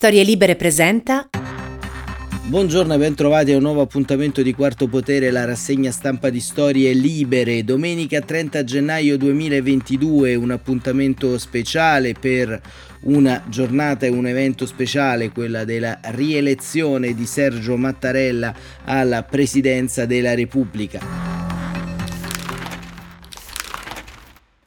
Storie Libere presenta. Buongiorno e bentrovati a un nuovo appuntamento di Quarto Potere, la rassegna stampa di Storie Libere. Domenica 30 gennaio 2022, un appuntamento speciale per una giornata e un evento speciale, quella della rielezione di Sergio Mattarella alla presidenza della Repubblica.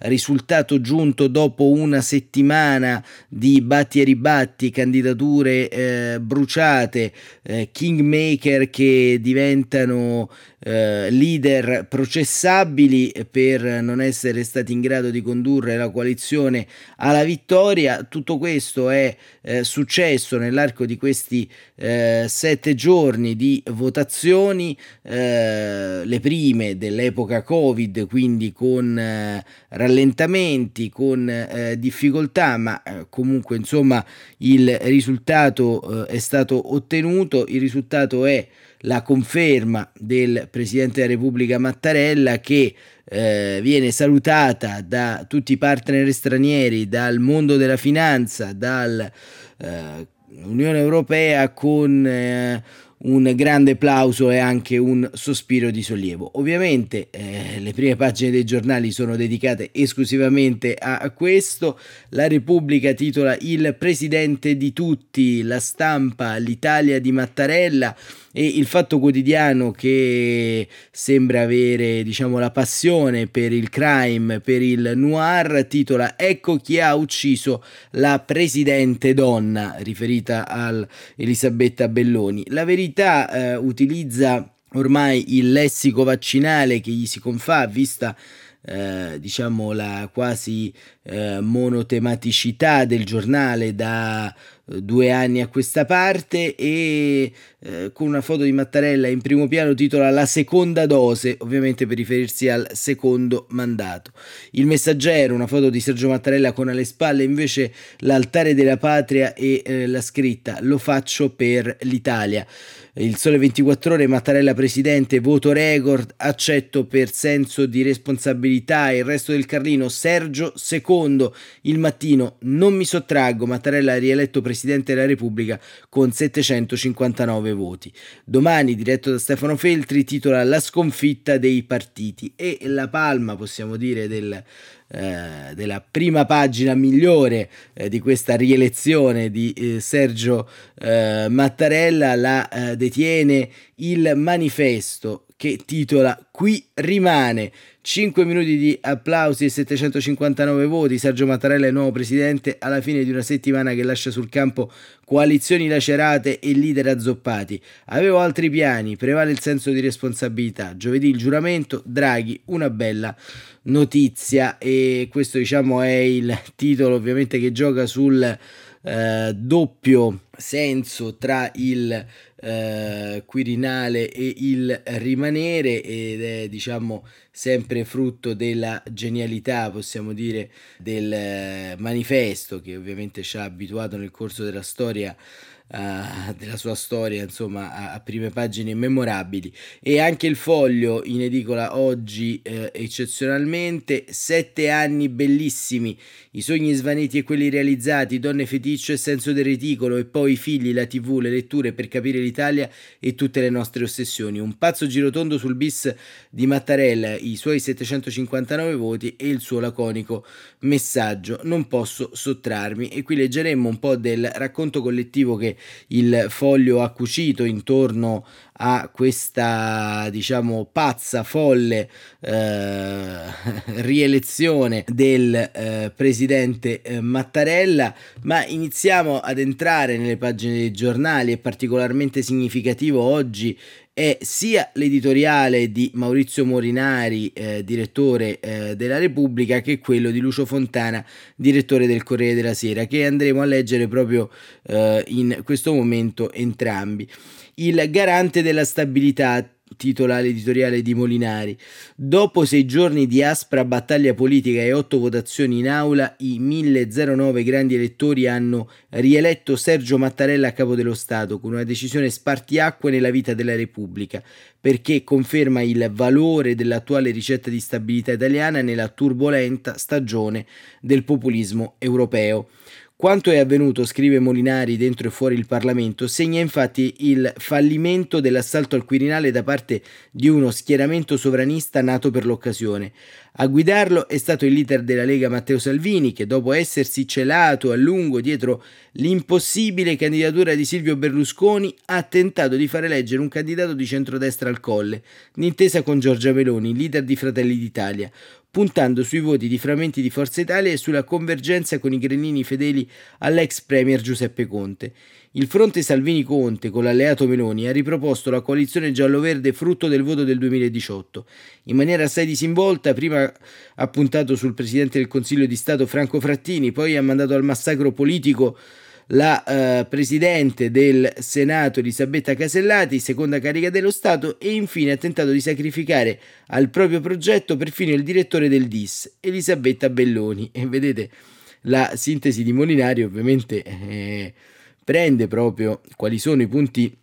Risultato giunto dopo una settimana di batti e ribatti, candidature eh, bruciate, eh, kingmaker che diventano eh, leader processabili per non essere stati in grado di condurre la coalizione alla vittoria. Tutto questo è eh, successo nell'arco di questi eh, sette giorni di votazioni, eh, le prime dell'epoca Covid, quindi con eh, rallentamenti, con difficoltà, ma comunque insomma il risultato è stato ottenuto. Il risultato è la conferma del Presidente della Repubblica Mattarella che eh, viene salutata da tutti i partner stranieri, dal mondo della finanza, dall'Unione eh, Europea con eh, un grande plauso e anche un sospiro di sollievo. Ovviamente eh, le prime pagine dei giornali sono dedicate esclusivamente a, questo. La Repubblica titola Il presidente di tutti, la stampa, l'Italia di Mattarella e il Fatto Quotidiano che sembra avere diciamo la passione per il crime, per il noir, titola Ecco chi ha ucciso la presidente donna, riferita a Elisabetta Belloni. La verità eh, utilizza ormai il lessico vaccinale che gli si confà, vista eh, diciamo la quasi eh, monotematicità del giornale da due anni a questa parte e eh, con una foto di Mattarella in primo piano titola La seconda dose, ovviamente per riferirsi al secondo mandato. Il messaggero, una foto di Sergio Mattarella con alle spalle invece l'altare della patria e eh, la scritta Lo faccio per l'Italia. Il sole 24 ore, Mattarella presidente, voto record, accetto per senso di responsabilità. Il resto del Carlino, Sergio secondo. Il mattino, non mi sottraggo, Mattarella rieletto presidente della Repubblica con 759 voti. Domani, diretto da Stefano Feltri, titola La sconfitta dei partiti e la palma, possiamo dire, del eh, della prima pagina migliore eh, di questa rielezione di eh, Sergio eh, Mattarella la eh, detiene il manifesto che titola Qui rimane 5 minuti di applausi e 759 voti. Sergio Mattarella è nuovo presidente alla fine di una settimana che lascia sul campo coalizioni lacerate e leader azzoppati. Avevo altri piani, prevale il senso di responsabilità. Giovedì il giuramento, Draghi, una bella notizia e questo diciamo è il titolo ovviamente che gioca sul eh, doppio senso tra il eh, Quirinale e il rimanere ed è diciamo sempre frutto della genialità possiamo dire del eh, manifesto che ovviamente ci ha abituato nel corso della storia uh, della sua storia, insomma, a, a, prime pagine memorabili. E anche il foglio in edicola oggi eh, eccezionalmente, sette anni bellissimi, i sogni svaniti e quelli realizzati, donne feticcio e senso del reticolo, e poi i figli, la tv, le letture per capire l'Italia e tutte le nostre ossessioni. Un pazzo girotondo sul bis di Mattarella, i suoi 759 voti e il suo laconico messaggio. Non posso sottrarmi. E qui leggeremmo un po' del racconto collettivo che il foglio ha cucito intorno a questa diciamo pazza folle eh, rielezione del eh, presidente eh, Mattarella. Ma iniziamo ad entrare nelle pagine dei giornali è particolarmente significativo oggi è sia l'editoriale di Maurizio Morinari, eh, direttore eh, della Repubblica, che quello di Lucio Fontana, direttore del Corriere della Sera, che andremo a leggere proprio eh, in questo momento entrambi. Il garante della stabilità titola l'editoriale di Molinari. Dopo sei giorni di aspra battaglia politica e otto votazioni in aula, i 1009 grandi elettori hanno rieletto Sergio Mattarella a capo dello Stato con una decisione spartiacque nella vita della Repubblica, perché conferma il valore dell'attuale ricetta di stabilità italiana nella turbolenta stagione del populismo europeo. Quanto è avvenuto, scrive Molinari dentro e fuori il Parlamento, segna infatti il fallimento dell'assalto al Quirinale da parte di uno schieramento sovranista nato per l'occasione. A guidarlo è stato il leader della Lega Matteo Salvini, che dopo essersi celato a lungo dietro l'impossibile candidatura di Silvio Berlusconi, ha tentato di fare eleggere un candidato di centrodestra al colle, d'intesa con Giorgia Meloni, leader di Fratelli d'Italia, puntando sui voti di frammenti di Forza Italia e sulla convergenza con i grillini fedeli all'ex premier Giuseppe Conte. Il fronte Salvini-Conte con l'alleato Meloni ha riproposto la coalizione giallo-verde frutto del voto del 2018. In maniera assai disinvolta, prima ha puntato sul presidente del Consiglio di Stato Franco Frattini, poi ha mandato al massacro politico la eh, presidente del Senato Elisabetta Casellati, seconda carica dello Stato, e infine ha tentato di sacrificare al proprio progetto perfino il direttore del DIS, Elisabetta Belloni. E vedete, la sintesi di Molinari ovviamente eh, prende proprio quali sono i punti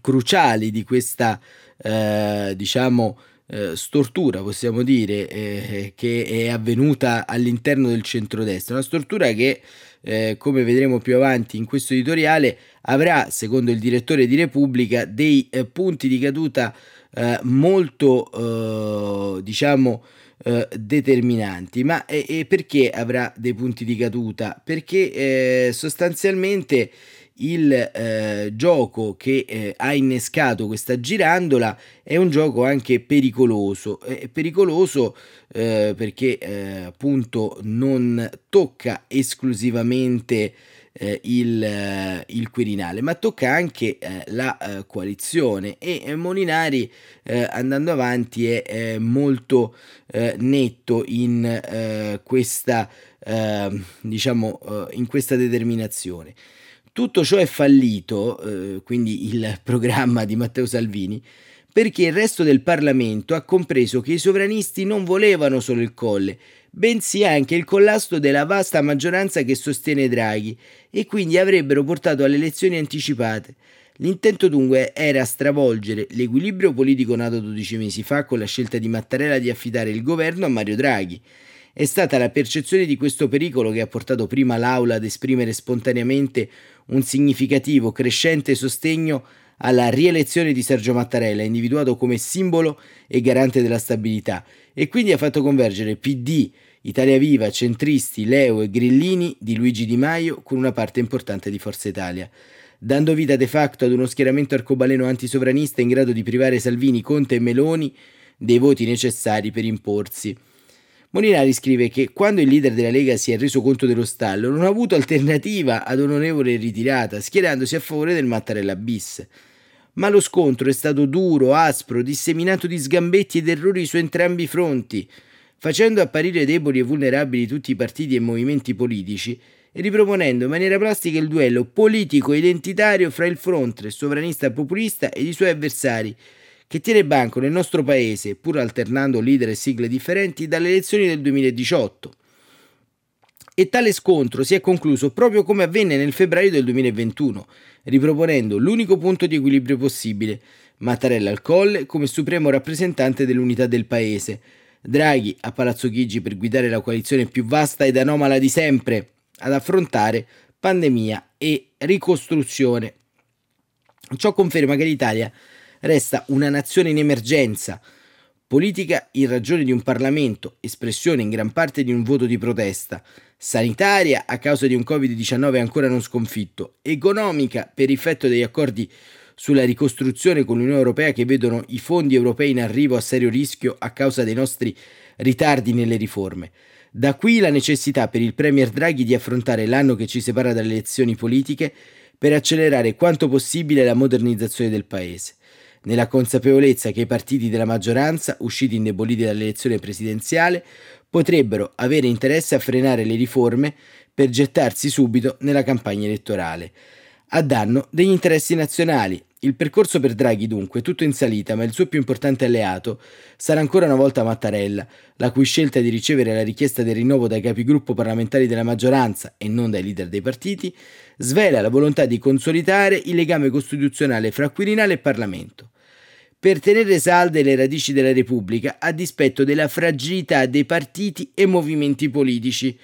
cruciali di questa, eh, diciamo, eh, stortura, possiamo dire, eh, che è avvenuta all'interno del centrodestra. Una stortura che eh, come vedremo più avanti in questo editoriale, avrà, secondo il direttore di Repubblica, dei eh, punti di caduta eh, molto, eh, diciamo, eh, determinanti. Ma perché avrà dei punti di caduta? Perché sostanzialmente il eh, gioco che eh, ha innescato questa girandola è un gioco anche pericoloso, è pericoloso eh, perché eh, appunto non tocca esclusivamente eh, il, eh, il, Quirinale, ma tocca anche la coalizione e Molinari andando avanti è molto netto in questa diciamo in questa determinazione. Tutto ciò è fallito, eh, quindi il programma di Matteo Salvini, perché il resto del Parlamento ha compreso che i sovranisti non volevano solo il colle, bensì anche il collasto della vasta maggioranza che sostiene Draghi e quindi avrebbero portato alle elezioni anticipate. L'intento dunque era stravolgere l'equilibrio politico nato 12 mesi fa con la scelta di Mattarella di affidare il governo a Mario Draghi è stata la percezione di questo pericolo che ha portato prima l'Aula ad esprimere spontaneamente un significativo, crescente sostegno alla rielezione di Sergio Mattarella, individuato come simbolo e garante della stabilità, e quindi ha fatto convergere PD, Italia Viva, centristi, Leo e Grillini di Luigi Di Maio con una parte importante di Forza Italia, dando vita de facto ad uno schieramento arcobaleno antisovranista in grado di privare Salvini, Conte e Meloni dei voti necessari per imporsi. Molinari scrive che quando il leader della Lega si è reso conto dello stallo non ha avuto alternativa ad onorevole ritirata, schierandosi a favore del Mattarella bis. Ma lo scontro è stato duro, aspro, disseminato di sgambetti ed errori su entrambi i fronti, facendo apparire deboli e vulnerabili tutti i partiti e movimenti politici e riproponendo in maniera plastica il duello politico-identitario fra il fronte sovranista populista ed i suoi avversari, che tiene banco nel nostro paese, pur alternando leader e sigle differenti, dalle elezioni del 2018. E tale scontro si è concluso proprio come avvenne nel febbraio del 2021, riproponendo l'unico punto di equilibrio possibile, Mattarella al Colle come supremo rappresentante dell'unità del paese, Draghi a Palazzo Chigi per guidare la coalizione più vasta ed anomala di sempre ad affrontare pandemia e ricostruzione. Ciò conferma che l'Italia resta una nazione in emergenza, politica in ragione di un Parlamento, espressione in gran parte di un voto di protesta, sanitaria a causa di un Covid-19 ancora non sconfitto, economica per effetto degli accordi sulla ricostruzione con l'Unione Europea che vedono i fondi europei in arrivo a serio rischio a causa dei nostri ritardi nelle riforme. Da qui la necessità per il Premier Draghi di affrontare l'anno che ci separa dalle elezioni politiche per accelerare quanto possibile la modernizzazione del Paese nella consapevolezza che i partiti della maggioranza, usciti indeboliti dall'elezione presidenziale, potrebbero avere interesse a frenare le riforme per gettarsi subito nella campagna elettorale, a danno degli interessi nazionali. Il percorso per Draghi dunque tutto in salita, ma il suo più importante alleato sarà ancora una volta Mattarella, la cui scelta di ricevere la richiesta del rinnovo dai capigruppo parlamentari della maggioranza e non dai leader dei partiti, svela la volontà di consolidare il legame costituzionale fra Quirinale e Parlamento per tenere salde le radici della Repubblica a dispetto della fragilità dei partiti e movimenti politici.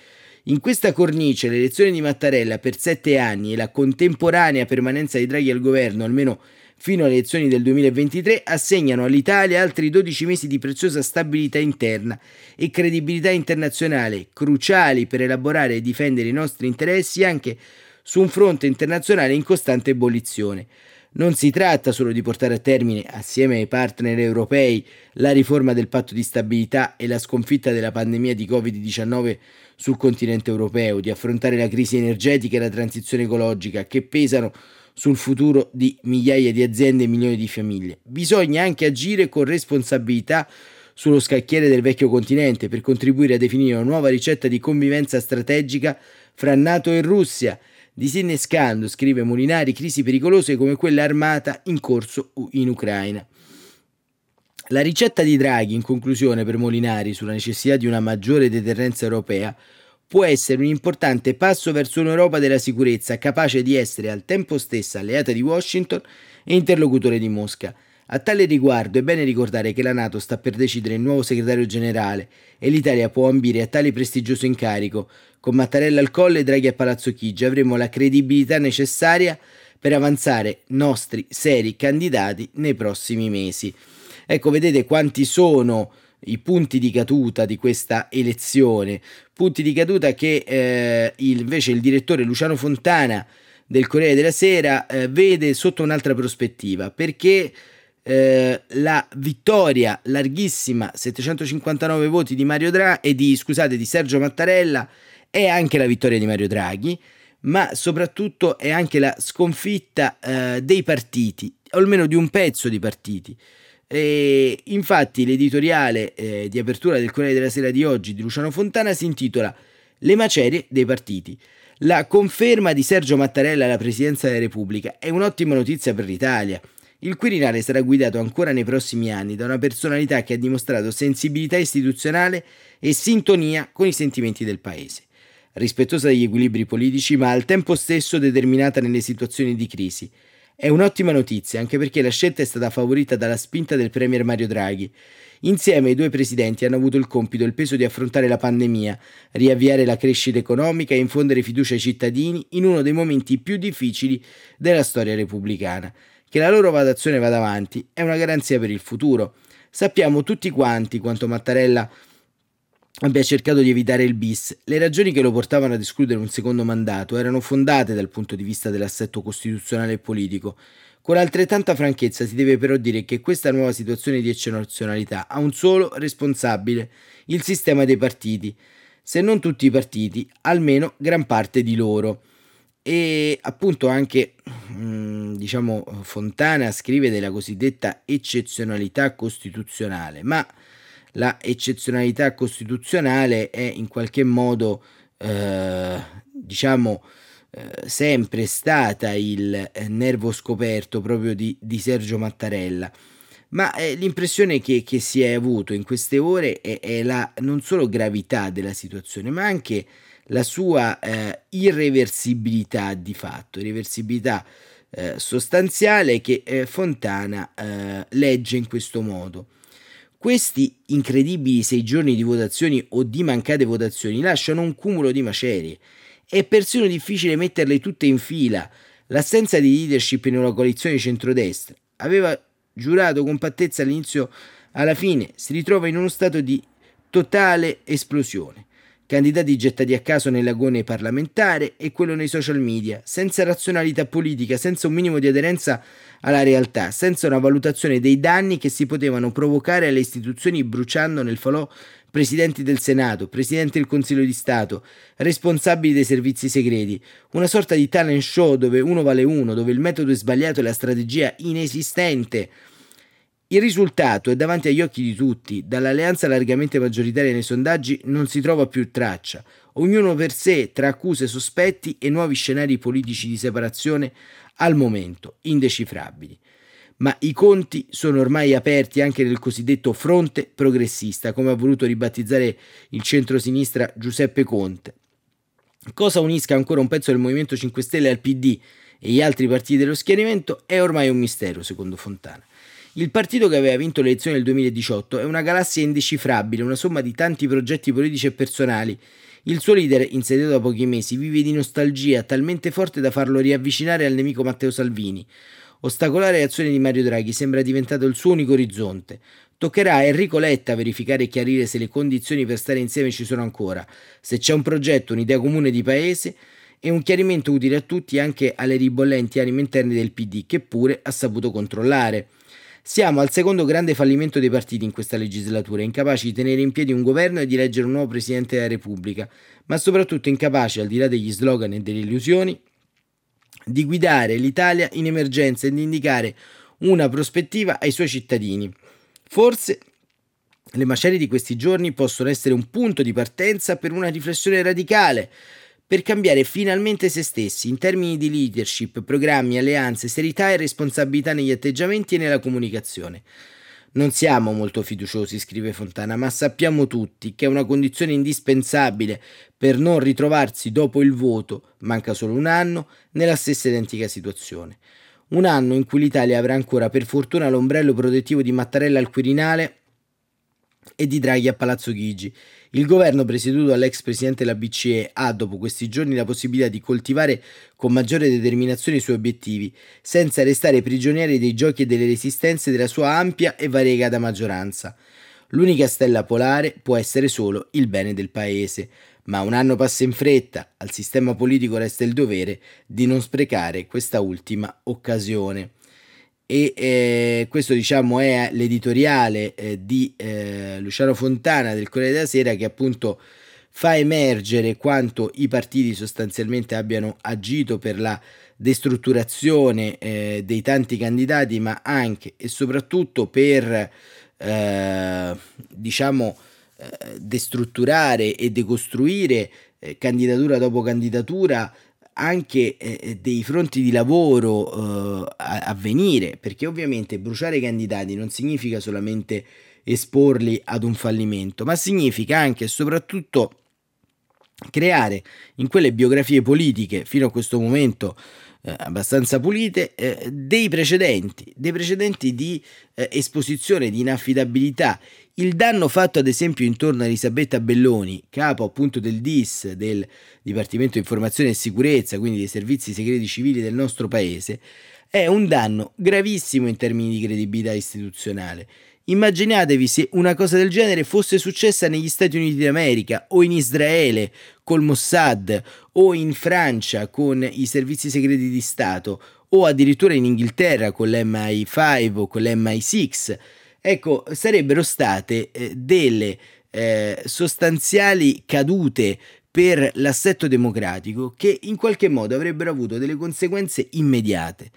In questa cornice l'elezione di Mattarella per sette anni e la contemporanea permanenza di Draghi al governo, almeno fino alle elezioni del 2023, assegnano all'Italia altri 12 mesi di preziosa stabilità interna e credibilità internazionale, cruciali per elaborare e difendere i nostri interessi anche su un fronte internazionale in costante ebollizione. Non si tratta solo di portare a termine, assieme ai partner europei, la riforma del patto di stabilità e la sconfitta della pandemia di Covid-19 sul continente europeo, di affrontare la crisi energetica e la transizione ecologica che pesano sul futuro di migliaia di aziende e milioni di famiglie. Bisogna anche agire con responsabilità sullo scacchiere del vecchio continente per contribuire a definire una nuova ricetta di convivenza strategica fra NATO e Russia disinnescando, scrive Molinari, crisi pericolose come quella armata in corso in Ucraina. La ricetta di Draghi, in conclusione, per Molinari sulla necessità di una maggiore deterrenza europea, può essere un importante passo verso un'Europa della sicurezza capace di essere al tempo stesso alleata di Washington e interlocutore di Mosca. A tale riguardo è bene ricordare che la Nato sta per decidere il nuovo segretario generale e l'Italia può ambire a tale prestigioso incarico. Con Mattarella al colle e Draghi a Palazzo Chigi avremo la credibilità necessaria per avanzare nostri seri candidati nei prossimi mesi. Ecco, vedete quanti sono i punti di caduta di questa elezione, punti di caduta che eh, il, invece il direttore Luciano Fontana del Corriere della Sera eh, vede sotto un'altra prospettiva, perché eh, la vittoria larghissima, 759 voti di Mario Draghi e di, scusate, di Sergio Mattarella è anche la vittoria di Mario Draghi, ma soprattutto è anche la sconfitta eh, dei partiti, o almeno di un pezzo di partiti. E infatti l'editoriale eh, di apertura del Corriere della Sera di oggi di Luciano Fontana si intitola Le macerie dei partiti. La conferma di Sergio Mattarella alla presidenza della Repubblica è un'ottima notizia per l'Italia. Il Quirinale sarà guidato ancora nei prossimi anni da una personalità che ha dimostrato sensibilità istituzionale e sintonia con i sentimenti del Paese. Rispettosa degli equilibri politici, ma al tempo stesso determinata nelle situazioni di crisi. È un'ottima notizia, anche perché la scelta è stata favorita dalla spinta del Premier Mario Draghi. Insieme i due presidenti hanno avuto il compito e il peso di affrontare la pandemia, riavviare la crescita economica e infondere fiducia ai cittadini in uno dei momenti più difficili della storia repubblicana. Che la loro vadazione vada avanti è una garanzia per il futuro. Sappiamo tutti quanti quanto Mattarella abbia cercato di evitare il bis. Le ragioni che lo portavano ad escludere un secondo mandato erano fondate dal punto di vista dell'assetto costituzionale e politico. Con altrettanta franchezza si deve però dire che questa nuova situazione di eccezionalità ha un solo responsabile, il sistema dei partiti. Se non tutti i partiti, almeno gran parte di loro. E appunto anche mm, diciamo Fontana scrive della cosiddetta eccezionalità costituzionale, ma la eccezionalità costituzionale è in qualche modo eh, diciamo eh, sempre stata il nervo scoperto proprio di, di Sergio Mattarella. Ma eh, l'impressione che, che, si è avuto in queste ore è, è, la non solo gravità della situazione ma anche la sua eh, irreversibilità di fatto, irreversibilità eh, sostanziale che eh, Fontana eh, legge in questo modo. Questi incredibili sei giorni di votazioni o di mancate votazioni lasciano un cumulo di macerie. È persino difficile metterle tutte in fila. L'assenza di leadership in una coalizione di centrodestra aveva giurato compattezza all'inizio alla fine, si ritrova in uno stato di totale esplosione candidati gettati a caso nell'agone parlamentare e quello nei social media, senza razionalità politica, senza un minimo di aderenza alla realtà, senza una valutazione dei danni che si potevano provocare alle istituzioni bruciando nel falò presidenti del Senato, presidente del Consiglio di Stato, responsabili dei servizi segreti, una sorta di talent show dove uno vale uno, dove il metodo è sbagliato e la strategia inesistente. Il risultato è davanti agli occhi di tutti, dall'alleanza largamente maggioritaria nei sondaggi non si trova più traccia, ognuno per sé tra accuse, sospetti e nuovi scenari politici di separazione al momento indecifrabili. Ma i conti sono ormai aperti anche nel cosiddetto fronte progressista, come ha voluto ribattizzare il centro-sinistra Giuseppe Conte. Cosa unisca ancora un pezzo del Movimento 5 Stelle al PD e gli altri partiti dello schieramento è ormai un mistero, secondo Fontana. Il partito che aveva vinto le elezioni del 2018 è una galassia indecifrabile, una somma di tanti progetti politici e personali, Il suo leader, insediato da pochi mesi, vive di nostalgia talmente forte da farlo riavvicinare al nemico Matteo Salvini. Ostacolare le azioni di Mario Draghi sembra diventato il suo unico orizzonte. Toccherà a Enrico Letta verificare e chiarire se le condizioni per stare insieme ci sono ancora, se c'è un progetto, un'idea comune di paese e un chiarimento utile a tutti anche alle ribollenti anime interne del PD che pure ha saputo controllare. Siamo al secondo grande fallimento dei partiti in questa legislatura, incapaci di tenere in piedi un governo e di eleggere un nuovo Presidente della Repubblica, ma soprattutto incapaci, al di là degli slogan e delle illusioni, di guidare l'Italia in emergenza e di indicare una prospettiva ai suoi cittadini. Forse le macerie di questi giorni possono essere un punto di partenza per una riflessione radicale per cambiare finalmente se stessi in termini di leadership, programmi, alleanze, serietà e responsabilità negli atteggiamenti e nella comunicazione. Non siamo molto fiduciosi, scrive Fontana, ma sappiamo tutti che è una condizione indispensabile per non ritrovarsi dopo il voto, manca solo un anno, nella stessa identica situazione. Un anno in cui l'Italia avrà ancora per fortuna l'ombrello protettivo di Mattarella al Quirinale e di Draghi a Palazzo Chigi. Il governo presieduto dall'ex presidente della BCE ha, dopo questi giorni, la possibilità di coltivare con maggiore determinazione i suoi obiettivi, senza restare prigionieri dei giochi e delle resistenze della sua ampia e variegata maggioranza. L'unica stella polare può essere solo il bene del paese, ma un anno passa in fretta, al sistema politico resta il dovere di non sprecare questa ultima occasione e eh, questo diciamo è l'editoriale eh, di eh, Luciano Fontana del Corriere della Sera che appunto fa emergere quanto i partiti sostanzialmente abbiano agito per la destrutturazione eh, dei tanti candidati ma anche e soprattutto per eh, diciamo eh, destrutturare e decostruire candidatura dopo candidatura anche eh, eh, dei fronti di lavoro eh, a, a, venire, perché ovviamente bruciare i candidati non significa solamente esporli ad un fallimento, ma significa anche e soprattutto creare in quelle biografie politiche fino a questo momento eh, abbastanza pulite eh, dei precedenti, dei precedenti di eh, esposizione, di inaffidabilità il danno fatto ad esempio intorno a Elisabetta Belloni, capo appunto del DIS, del Dipartimento di Informazione e Sicurezza, quindi dei servizi segreti civili del nostro paese, è un danno gravissimo in termini di credibilità istituzionale. Immaginatevi se una cosa del genere fosse successa negli Stati Uniti d'America o in Israele col Mossad o in Francia con i servizi segreti di Stato o addirittura in Inghilterra con l'MI5 o con l'MI6 ecco, sarebbero state eh, delle eh, sostanziali cadute per l'assetto democratico che in qualche modo avrebbero avuto delle conseguenze immediate.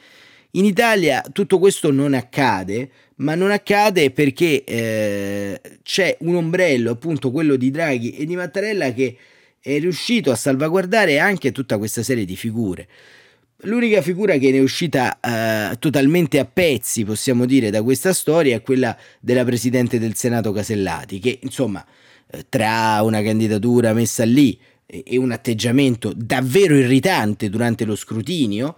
In Italia tutto questo non accade, ma non accade perché eh, c'è un ombrello, appunto quello di Draghi e di Mattarella, che è riuscito a salvaguardare anche tutta questa serie di figure. L'unica figura che ne è uscita uh, totalmente a pezzi, possiamo dire, da questa storia è quella della Presidente del Senato Casellati, che insomma, eh, tra una candidatura messa lì e, un atteggiamento davvero irritante durante lo scrutinio,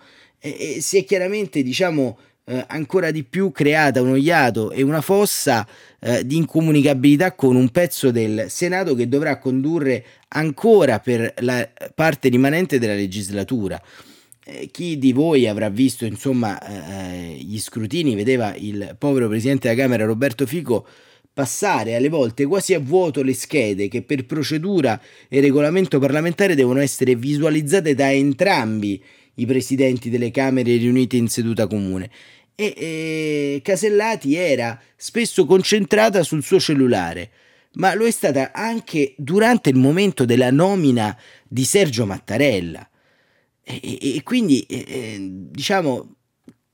eh, si è chiaramente, diciamo, eh, ancora di più creata uno iato e una fossa eh, di incomunicabilità con un pezzo del Senato che dovrà condurre ancora per la parte rimanente della legislatura. Eh, chi di voi avrà visto insomma eh, gli scrutini vedeva il povero presidente della Camera Roberto Fico passare alle volte quasi a vuoto le schede che per procedura e regolamento parlamentare devono essere visualizzate da entrambi i presidenti delle Camere riunite in seduta comune. E, e Casellati era spesso concentrata sul suo cellulare, ma lo è stata anche durante il momento della nomina di Sergio Mattarella. E, e, e quindi, eh, diciamo,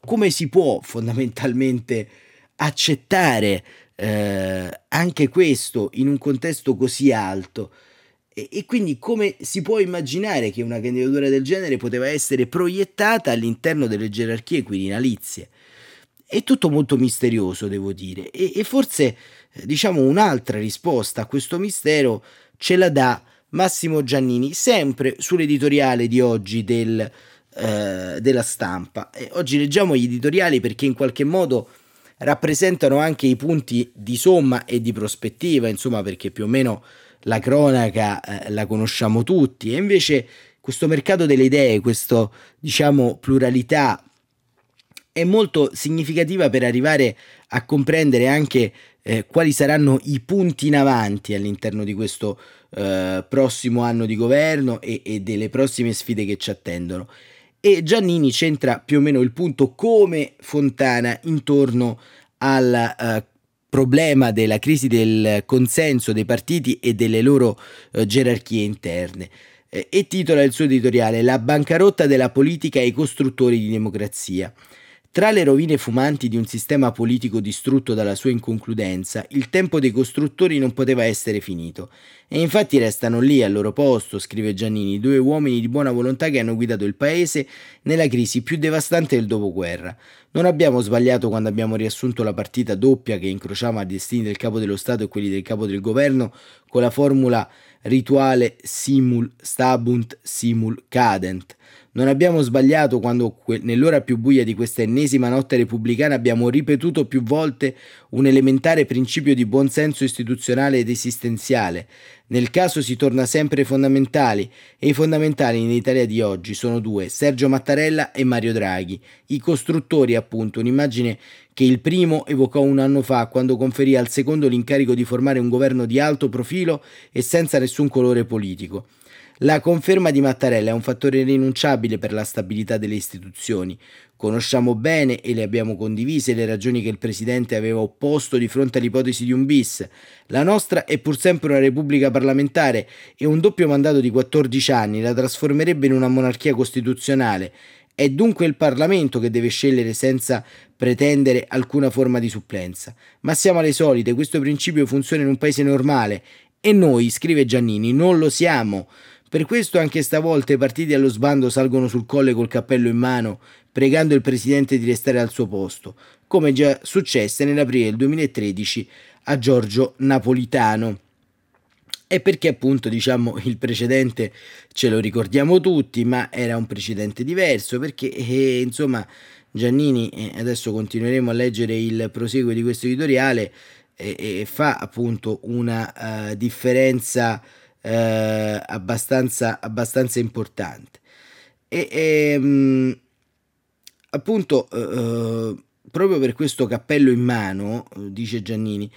come si può fondamentalmente accettare eh, anche questo in un contesto così alto? E, e quindi come si può immaginare che una candidatura del genere poteva essere proiettata all'interno delle gerarchie quirinalizie? È tutto molto misterioso, devo dire, e, e forse, eh, diciamo, un'altra risposta a questo mistero ce la dà Massimo Giannini, sempre sull'editoriale di oggi del, eh, della stampa. E oggi leggiamo gli editoriali perché in qualche modo rappresentano anche i punti di somma e di prospettiva, insomma, perché più o meno la cronaca eh, la conosciamo tutti e invece questo mercato delle idee, questa diciamo pluralità è molto significativa per arrivare a comprendere anche eh, quali saranno i punti in avanti all'interno di questo eh, prossimo anno di governo e, e delle prossime sfide che ci attendono. E Giannini centra più o meno il punto come Fontana intorno al uh, problema della crisi del consenso dei partiti e delle loro uh, gerarchie interne. Eh, e titola il suo editoriale La bancarotta della politica e i costruttori di democrazia. Tra le rovine fumanti di un sistema politico distrutto dalla sua inconcludenza, il tempo dei costruttori non poteva essere finito. E infatti restano lì al loro posto, scrive Giannini, due uomini di buona volontà che hanno guidato il paese nella crisi più devastante del dopoguerra. Non abbiamo sbagliato quando abbiamo riassunto la partita doppia che incrociava i destini del capo dello Stato e quelli del capo del governo con la formula rituale simul stabunt simul cadent non abbiamo sbagliato quando nell'ora più buia di questa ennesima notte repubblicana abbiamo ripetuto più volte un elementare principio di buonsenso istituzionale ed esistenziale. Nel caso si torna sempre ai fondamentali e i fondamentali in Italia di oggi sono due, Sergio Mattarella e Mario Draghi, i costruttori appunto, un'immagine che il primo evocò un anno fa quando conferì al secondo l'incarico di formare un governo di alto profilo e senza nessun colore politico. La conferma di Mattarella è un fattore irrinunciabile per la stabilità delle istituzioni. Conosciamo bene e le abbiamo condivise le ragioni che il Presidente aveva opposto di fronte all'ipotesi di un bis. La nostra è pur sempre una Repubblica parlamentare e un doppio mandato di 14 anni la trasformerebbe in una monarchia costituzionale. È dunque il Parlamento che deve scegliere senza pretendere alcuna forma di supplenza. Ma siamo alle solite, questo principio funziona in un paese normale e noi, scrive Giannini, non lo siamo. Per questo anche stavolta i partiti allo sbando salgono sul colle col cappello in mano, pregando il presidente di restare al suo posto, come già successe nell'aprile del 2013 a Giorgio Napolitano. E perché appunto diciamo il precedente ce lo ricordiamo tutti, ma era un precedente diverso, perché eh, insomma Giannini, eh, adesso continueremo a leggere il proseguo di questo editoriale, eh, fa appunto una uh, differenza eh, abbastanza, abbastanza importante. E, e ehm, appunto, eh, eh, proprio per questo cappello in mano, dice Giannini,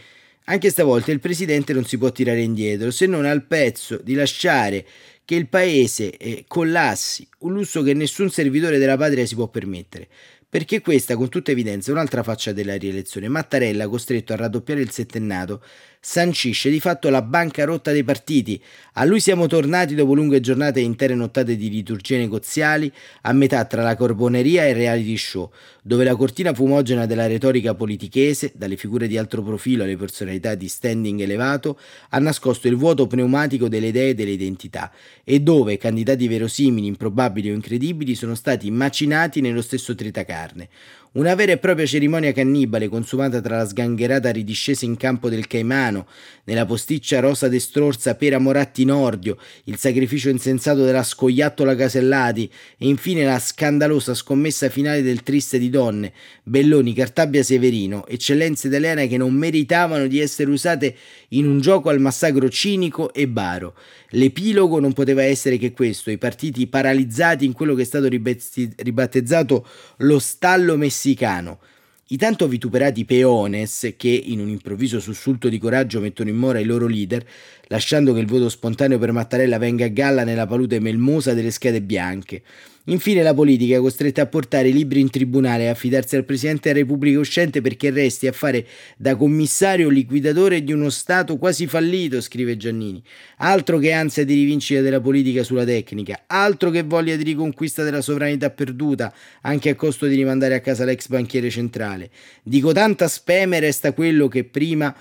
anche stavolta il presidente non si può tirare indietro se non al pezzo di lasciare che il paese eh, collassi, un lusso che nessun servitore della patria si può permettere perché questa con tutta evidenza è un'altra faccia della rielezione. Mattarella, costretto a raddoppiare il settennato, sancisce di fatto la bancarotta dei partiti. A lui siamo tornati dopo lunghe giornate e intere nottate di liturgie negoziali, a metà tra la corboneria e il reality show, dove la cortina fumogena della retorica politichese, dalle figure di altro profilo alle personalità di standing elevato, ha nascosto il vuoto pneumatico delle idee e delle identità, e dove candidati verosimili, improbabili o incredibili sono stati macinati nello stesso tritacarne carne. Una vera e propria cerimonia cannibale consumata tra la sgangherata ridiscesa in campo del Caimano, nella posticcia rosa destrorsa Pera Moratti Nordio, il sacrificio insensato della scoiattola Casellati e infine la scandalosa scommessa finale del Triste di Donne, Belloni, Cartabbia Severino, eccellenze italiane che non meritavano di essere usate in un gioco al massacro cinico e baro. L'epilogo non poteva essere che questo, i partiti paralizzati in quello che è stato ribattezzato lo stallo messicano. I tanto vituperati peones, che in un improvviso sussulto di coraggio mettono in mora i loro leader, lasciando che il voto spontaneo per Mattarella venga a galla nella palude melmosa delle schede bianche. Infine la politica costretta a portare i libri in tribunale e affidarsi al Presidente della Repubblica uscente perché resti a fare da commissario liquidatore di uno Stato quasi fallito, scrive Giannini. Altro che ansia di rivincita della politica sulla tecnica, altro che voglia di riconquista della sovranità perduta, anche a costo di rimandare a casa l'ex banchiere centrale. Dico tanta speme resta quello che prima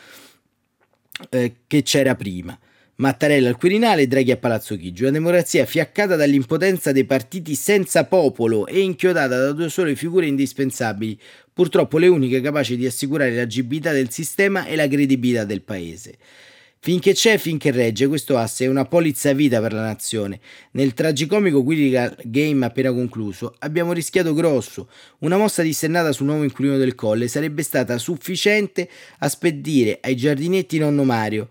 eh, che c'era prima. Mattarella al Quirinale, Draghi a Palazzo Chigi. Una democrazia fiaccata dall'impotenza dei partiti senza popolo e inchiodata da due sole figure indispensabili, purtroppo le uniche capaci di assicurare l'agibilità del sistema e la credibilità del paese. Finché c'è, finché regge, questo asse è una polizza vita per la nazione. Nel tragicomico Critical Game appena concluso abbiamo rischiato grosso. Una mossa dissennata sul nuovo inquilino del colle sarebbe stata sufficiente a spedire ai giardinetti nonno Mario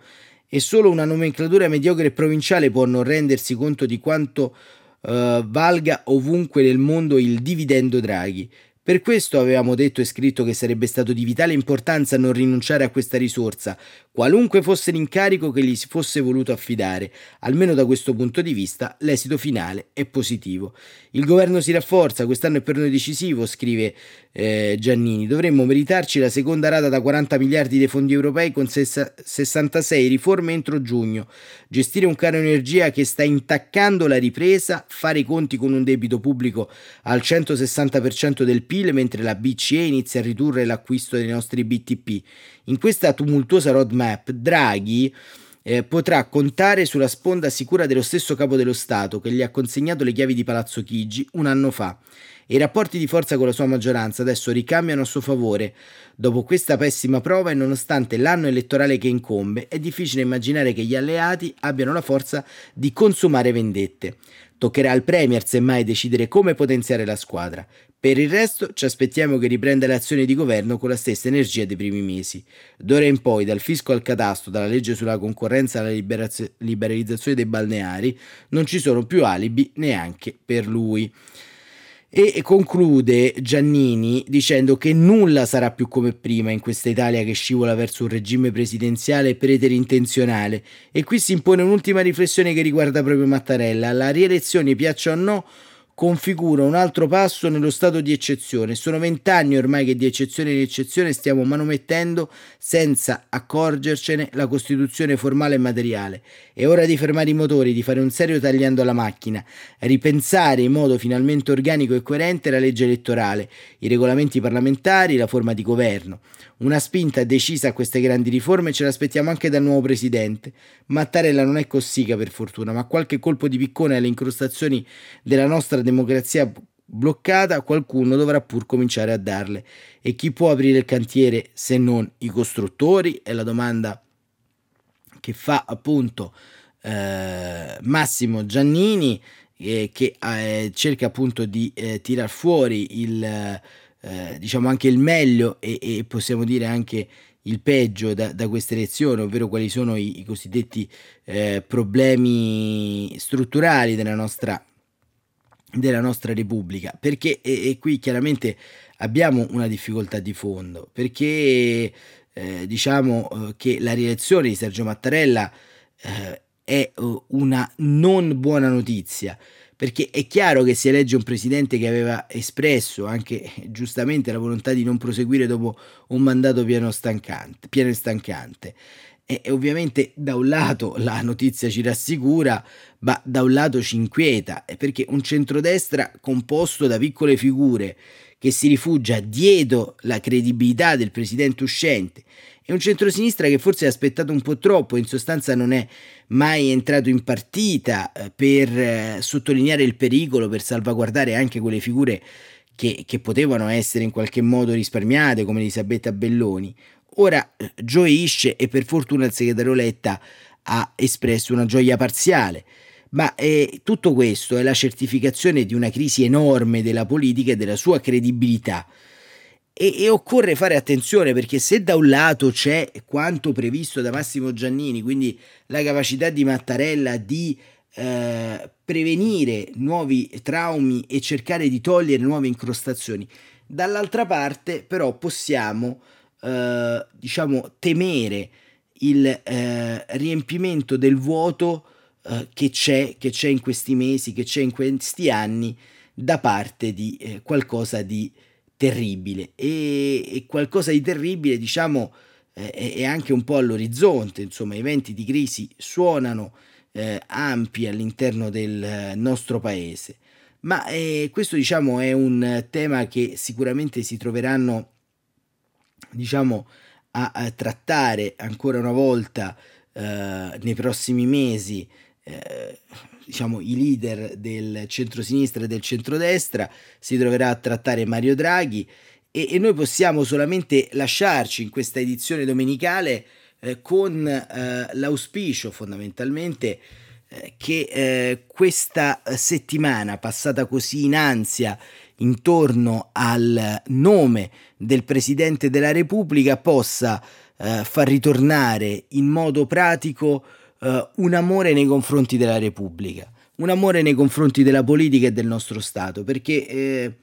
e solo una nomenclatura mediocre e provinciale può non rendersi conto di quanto uh, valga ovunque nel mondo il dividendo Draghi. Per questo avevamo detto e scritto che sarebbe stato di vitale importanza non rinunciare a questa risorsa, qualunque fosse l'incarico che gli si fosse voluto affidare. Almeno da questo punto di vista l'esito finale è positivo. Il governo si rafforza, quest'anno è per noi decisivo, scrive eh, Giannini. Dovremmo meritarci la seconda rata da 40 miliardi dei fondi europei con 66 riforme entro giugno. Gestire un caro energia che sta intaccando la ripresa, fare i conti con un debito pubblico al 160% del PIL mentre la BCE inizia a ridurre l'acquisto dei nostri BTP. In questa tumultuosa roadmap, Draghi eh, potrà contare sulla sponda sicura dello stesso capo dello Stato che gli ha consegnato le chiavi di Palazzo Chigi un anno fa. E i rapporti di forza con la sua maggioranza adesso ricambiano a suo favore. Dopo questa pessima prova e nonostante l'anno elettorale che incombe, è difficile immaginare che gli alleati abbiano la forza di consumare vendette. Toccherà al Premier semmai decidere come potenziare la squadra. Per il resto ci aspettiamo che riprenda le azioni di governo con la stessa energia dei primi mesi. D'ora in poi, dal fisco al catasto, dalla legge sulla concorrenza alla liberalizzazione dei balneari, non ci sono più alibi neanche per lui. E conclude Giannini dicendo che nulla sarà più come prima in questa Italia che scivola verso un regime presidenziale preterintenzionale. E qui si impone un'ultima riflessione che riguarda proprio Mattarella. La rielezione, piaccia o no, configura un altro passo nello stato di eccezione. Sono vent'anni ormai che di eccezione in eccezione stiamo manomettendo senza accorgercene la Costituzione formale e materiale. È ora di fermare i motori, di fare un serio tagliando alla macchina, ripensare in modo finalmente organico e coerente la legge elettorale, i regolamenti parlamentari, la forma di governo. Una spinta decisa a queste grandi riforme ce l'aspettiamo anche dal nuovo presidente. Mattarella non è cossiga per fortuna, ma qualche colpo di piccone alle incrostazioni della nostra democrazia bloccata qualcuno dovrà pur cominciare a darle. E chi può aprire il cantiere se non i costruttori? È la domanda che fa appunto eh, Massimo Giannini eh, che eh, cerca appunto di eh, tirar fuori il eh, diciamo anche il meglio e, e, possiamo dire anche il peggio da, da queste elezioni, ovvero quali sono i, i cosiddetti eh, problemi strutturali della nostra, della nostra Repubblica, perché e, e, qui chiaramente abbiamo una difficoltà di fondo, perché eh, diciamo eh, che la rielezione di Sergio Mattarella eh, è una non buona notizia perché è chiaro che si elegge un presidente che aveva espresso anche giustamente la volontà di non proseguire dopo un mandato pieno, stancante, pieno e stancante. E, e ovviamente da un lato la notizia ci rassicura, ma da un lato ci inquieta, perché un centrodestra composto da piccole figure che si rifugia dietro la credibilità del presidente uscente è un centrosinistra che forse ha aspettato un po' troppo, in sostanza non è mai entrato in partita eh, per eh, sottolineare il pericolo, per salvaguardare anche quelle figure che, che potevano essere in qualche modo risparmiate, come Elisabetta Belloni. Ora eh, gioisce e per fortuna il segretario Letta ha espresso una gioia parziale. Ma eh, tutto questo è la certificazione di una crisi enorme della politica e della sua credibilità. E, e, occorre fare attenzione perché se da un lato c'è quanto previsto da Massimo Giannini, quindi la capacità di Mattarella di eh, prevenire nuovi traumi e cercare di togliere nuove incrostazioni, dall'altra parte però possiamo eh, diciamo temere il eh, riempimento del vuoto eh, che c'è, che c'è in questi mesi, che c'è in questi anni da parte di eh, qualcosa di terribile. E, e qualcosa di terribile diciamo eh, è anche un po' all'orizzonte, insomma i venti di crisi suonano eh, ampi all'interno del nostro paese, ma eh, questo diciamo è un tema che sicuramente si troveranno diciamo a, a trattare ancora una volta eh, nei prossimi mesi eh, diciamo, i leader del centro-sinistra e del centrodestra, si troverà a trattare Mario Draghi e, e noi possiamo solamente lasciarci in questa edizione domenicale eh, con eh, l'auspicio fondamentalmente eh, che eh, questa settimana passata così in ansia intorno al nome del Presidente della Repubblica possa eh, far ritornare in modo pratico eh, un amore nei confronti della Repubblica, un amore nei confronti della politica e del nostro Stato, perché eh,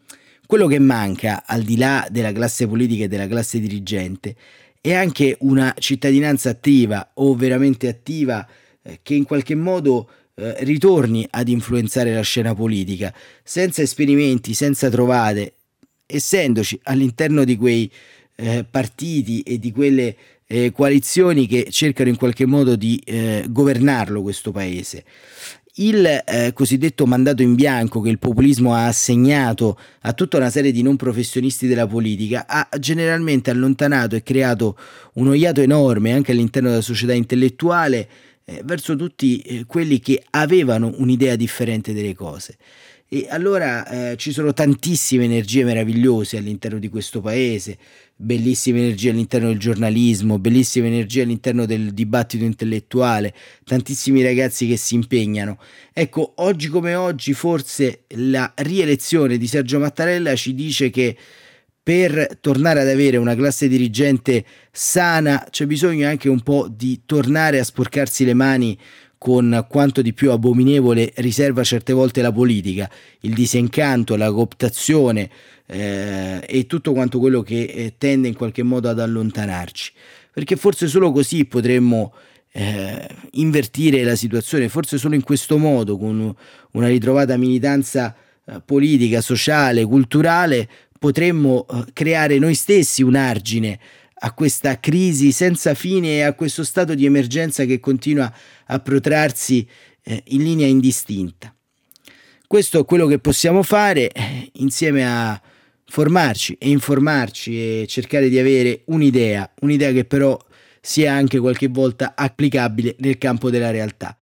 quello che manca, al di là della classe politica e della classe dirigente, è anche una cittadinanza attiva o veramente attiva eh, che in qualche modo eh, ritorni ad influenzare la scena politica, senza esperimenti, senza trovate, essendoci all'interno di quei eh, partiti e di quelle eh, coalizioni che cercano in qualche modo di eh, governarlo questo paese. Il eh, cosiddetto mandato in bianco che il populismo ha assegnato a tutta una serie di non professionisti della politica ha generalmente allontanato e creato un oiato enorme anche all'interno della società intellettuale eh, verso tutti eh, quelli che avevano un'idea differente delle cose. E allora eh, ci sono tantissime energie meravigliose all'interno di questo paese, bellissime energie all'interno del giornalismo, bellissime energie all'interno del dibattito intellettuale, tantissimi ragazzi che si impegnano. Ecco, oggi come oggi forse la rielezione di Sergio Mattarella ci dice che per tornare ad avere una classe dirigente sana c'è bisogno anche un po' di tornare a sporcarsi le mani con quanto di più abominevole riserva certe volte la politica, il disincanto, la cooptazione eh, e tutto quanto quello che eh, tende in qualche modo ad allontanarci. Perché forse solo così potremmo eh, invertire la situazione, forse solo in questo modo, con una ritrovata militanza eh, politica, sociale, culturale, potremmo eh, creare noi stessi un argine a questa crisi senza fine e a questo stato di emergenza che continua a protrarsi eh, in linea indistinta. Questo è quello che possiamo fare eh, insieme a formarci e informarci e cercare di avere un'idea, un'idea che però sia anche qualche volta applicabile nel campo della realtà.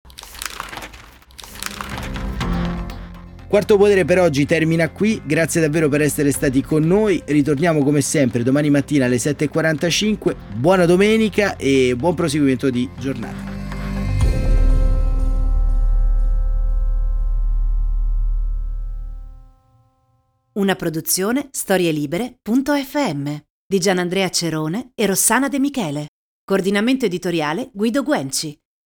Quarto Potere per oggi termina qui, grazie davvero per essere stati con noi, ritorniamo come sempre domani mattina alle 7.45, buona domenica e buon proseguimento di giornata. Una produzione storielibere.fm di Gianandrea Cerone e Rossana De Michele. Coordinamento editoriale Guido Guenci.